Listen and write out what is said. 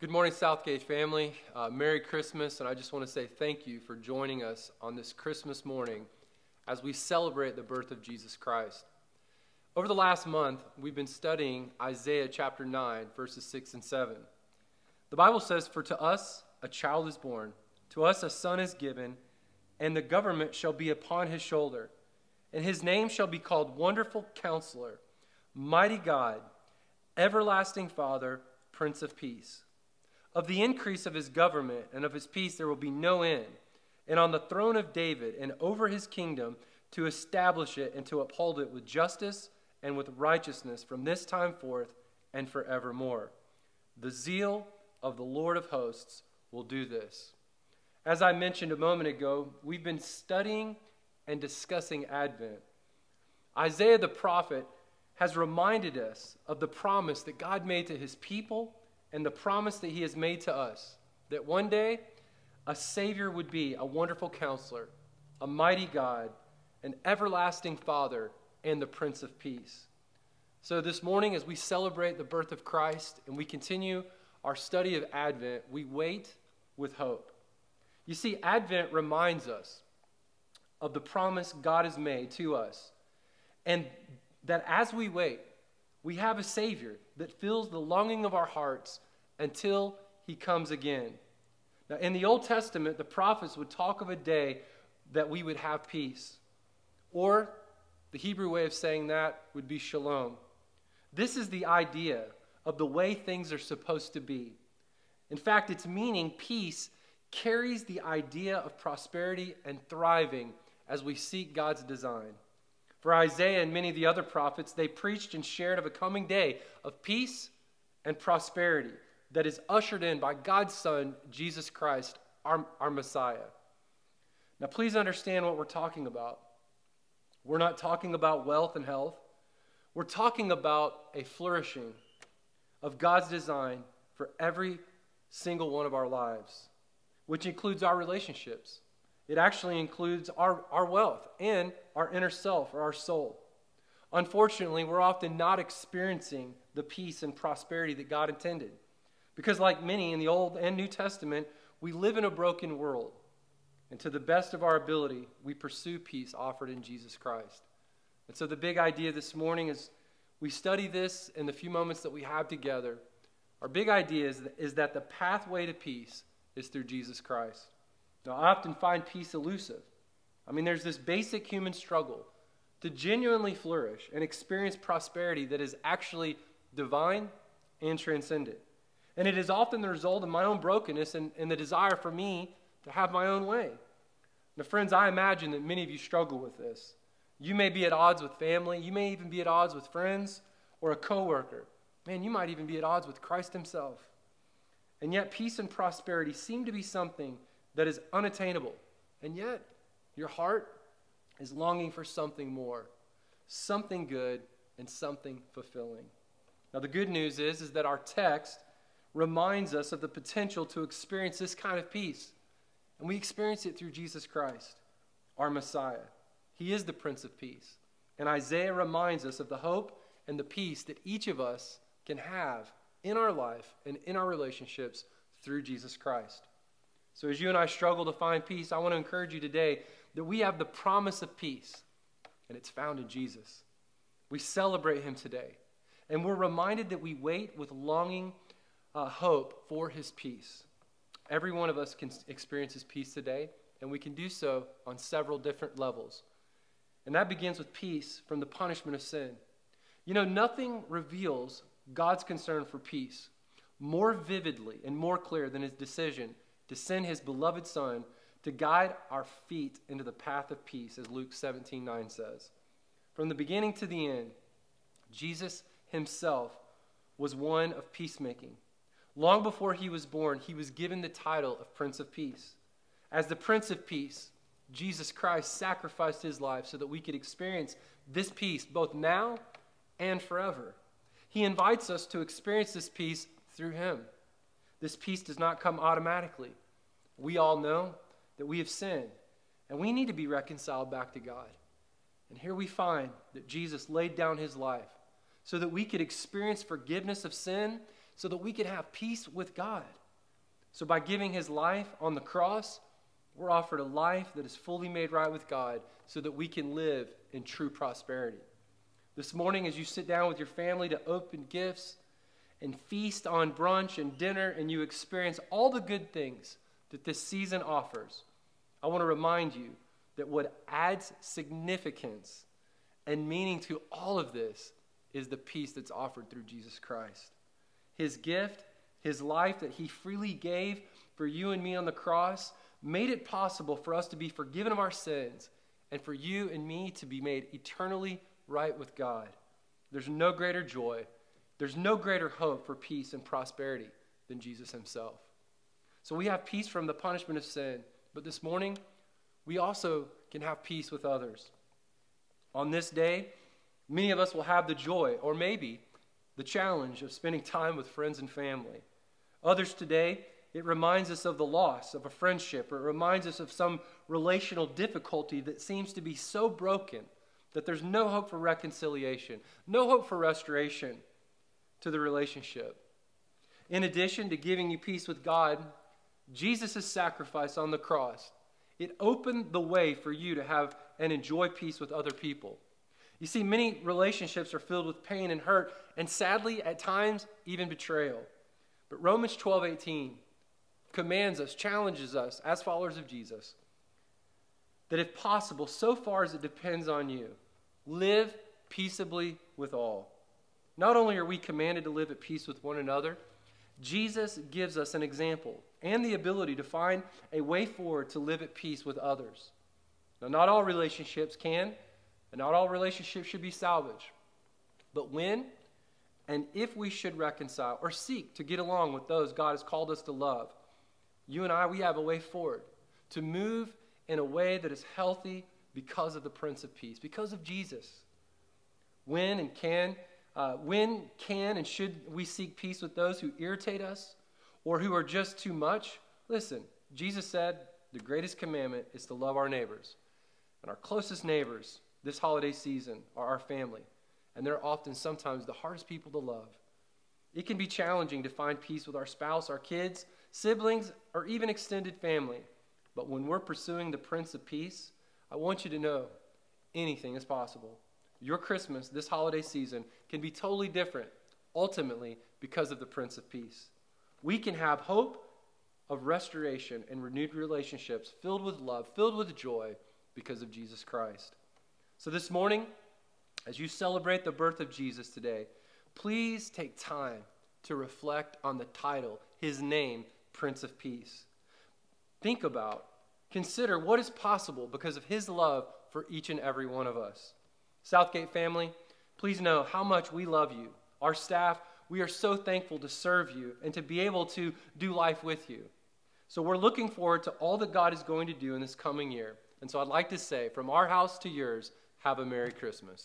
Good morning, Southgate family. Uh, Merry Christmas, and I just want to say thank you for joining us on this Christmas morning as we celebrate the birth of Jesus Christ. Over the last month, we've been studying Isaiah chapter 9, verses 6 and 7. The Bible says, For to us a child is born, to us a son is given, and the government shall be upon his shoulder, and his name shall be called Wonderful Counselor, Mighty God, Everlasting Father, Prince of Peace. Of the increase of his government and of his peace there will be no end. And on the throne of David and over his kingdom to establish it and to uphold it with justice and with righteousness from this time forth and forevermore. The zeal of the Lord of hosts will do this. As I mentioned a moment ago, we've been studying and discussing Advent. Isaiah the prophet has reminded us of the promise that God made to his people and the promise that he has made to us that one day a Savior would be a wonderful counselor, a mighty God, an everlasting Father, and the Prince of Peace. So, this morning, as we celebrate the birth of Christ and we continue our study of Advent, we wait with hope. You see, Advent reminds us of the promise God has made to us, and that as we wait, we have a Savior that fills the longing of our hearts until he comes again. Now, in the Old Testament, the prophets would talk of a day that we would have peace. Or the Hebrew way of saying that would be shalom. This is the idea of the way things are supposed to be. In fact, its meaning, peace, carries the idea of prosperity and thriving as we seek God's design. For Isaiah and many of the other prophets, they preached and shared of a coming day of peace and prosperity that is ushered in by God's Son, Jesus Christ, our, our Messiah. Now, please understand what we're talking about. We're not talking about wealth and health. We're talking about a flourishing of God's design for every single one of our lives, which includes our relationships. It actually includes our, our wealth and our inner self or our soul. Unfortunately, we're often not experiencing the peace and prosperity that God intended. Because, like many in the Old and New Testament, we live in a broken world. And to the best of our ability, we pursue peace offered in Jesus Christ. And so, the big idea this morning is we study this in the few moments that we have together. Our big idea is, is that the pathway to peace is through Jesus Christ. Now, I often find peace elusive. I mean, there's this basic human struggle to genuinely flourish and experience prosperity that is actually divine and transcendent. And it is often the result of my own brokenness and, and the desire for me to have my own way. Now, friends, I imagine that many of you struggle with this. You may be at odds with family, you may even be at odds with friends or a coworker. Man, you might even be at odds with Christ Himself. And yet, peace and prosperity seem to be something that is unattainable. And yet, your heart is longing for something more, something good, and something fulfilling. Now, the good news is, is that our text reminds us of the potential to experience this kind of peace. And we experience it through Jesus Christ, our Messiah. He is the Prince of Peace. And Isaiah reminds us of the hope and the peace that each of us can have in our life and in our relationships through Jesus Christ. So, as you and I struggle to find peace, I want to encourage you today that we have the promise of peace, and it's found in Jesus. We celebrate him today, and we're reminded that we wait with longing uh, hope for his peace. Every one of us can experience his peace today, and we can do so on several different levels. And that begins with peace from the punishment of sin. You know, nothing reveals God's concern for peace more vividly and more clear than his decision to send his beloved Son to guide our feet into the path of peace, as Luke 17 9 says. From the beginning to the end, Jesus himself was one of peacemaking. Long before he was born, he was given the title of Prince of Peace. As the Prince of Peace, Jesus Christ sacrificed his life so that we could experience this peace both now and forever. He invites us to experience this peace through him. This peace does not come automatically. We all know that we have sinned and we need to be reconciled back to God. And here we find that Jesus laid down his life so that we could experience forgiveness of sin so that we can have peace with God. So, by giving his life on the cross, we're offered a life that is fully made right with God so that we can live in true prosperity. This morning, as you sit down with your family to open gifts and feast on brunch and dinner, and you experience all the good things that this season offers, I want to remind you that what adds significance and meaning to all of this is the peace that's offered through Jesus Christ. His gift his life that he freely gave for you and me on the cross made it possible for us to be forgiven of our sins and for you and me to be made eternally right with God. There's no greater joy, there's no greater hope for peace and prosperity than Jesus himself. So we have peace from the punishment of sin, but this morning we also can have peace with others. On this day, many of us will have the joy, or maybe the challenge of spending time with friends and family. Others today, it reminds us of the loss of a friendship, or it reminds us of some relational difficulty that seems to be so broken that there's no hope for reconciliation, no hope for restoration to the relationship. In addition to giving you peace with God, Jesus' sacrifice on the cross, it opened the way for you to have and enjoy peace with other people. You see, many relationships are filled with pain and hurt, and sadly, at times, even betrayal. But Romans 12 18 commands us, challenges us as followers of Jesus, that if possible, so far as it depends on you, live peaceably with all. Not only are we commanded to live at peace with one another, Jesus gives us an example and the ability to find a way forward to live at peace with others. Now, not all relationships can and not all relationships should be salvaged. But when and if we should reconcile or seek to get along with those God has called us to love, you and I, we have a way forward to move in a way that is healthy because of the Prince of Peace, because of Jesus. When and can, uh, when can and should we seek peace with those who irritate us or who are just too much? Listen, Jesus said the greatest commandment is to love our neighbors. And our closest neighbors this holiday season are our family, and they're often sometimes the hardest people to love. It can be challenging to find peace with our spouse, our kids, siblings, or even extended family. But when we're pursuing the Prince of Peace, I want you to know anything is possible. Your Christmas this holiday season can be totally different, ultimately, because of the Prince of Peace. We can have hope of restoration and renewed relationships filled with love, filled with joy because of Jesus Christ. So, this morning, as you celebrate the birth of Jesus today, please take time to reflect on the title, his name, Prince of Peace. Think about, consider what is possible because of his love for each and every one of us. Southgate family, please know how much we love you. Our staff, we are so thankful to serve you and to be able to do life with you. So we're looking forward to all that God is going to do in this coming year. And so I'd like to say, from our house to yours, have a Merry Christmas.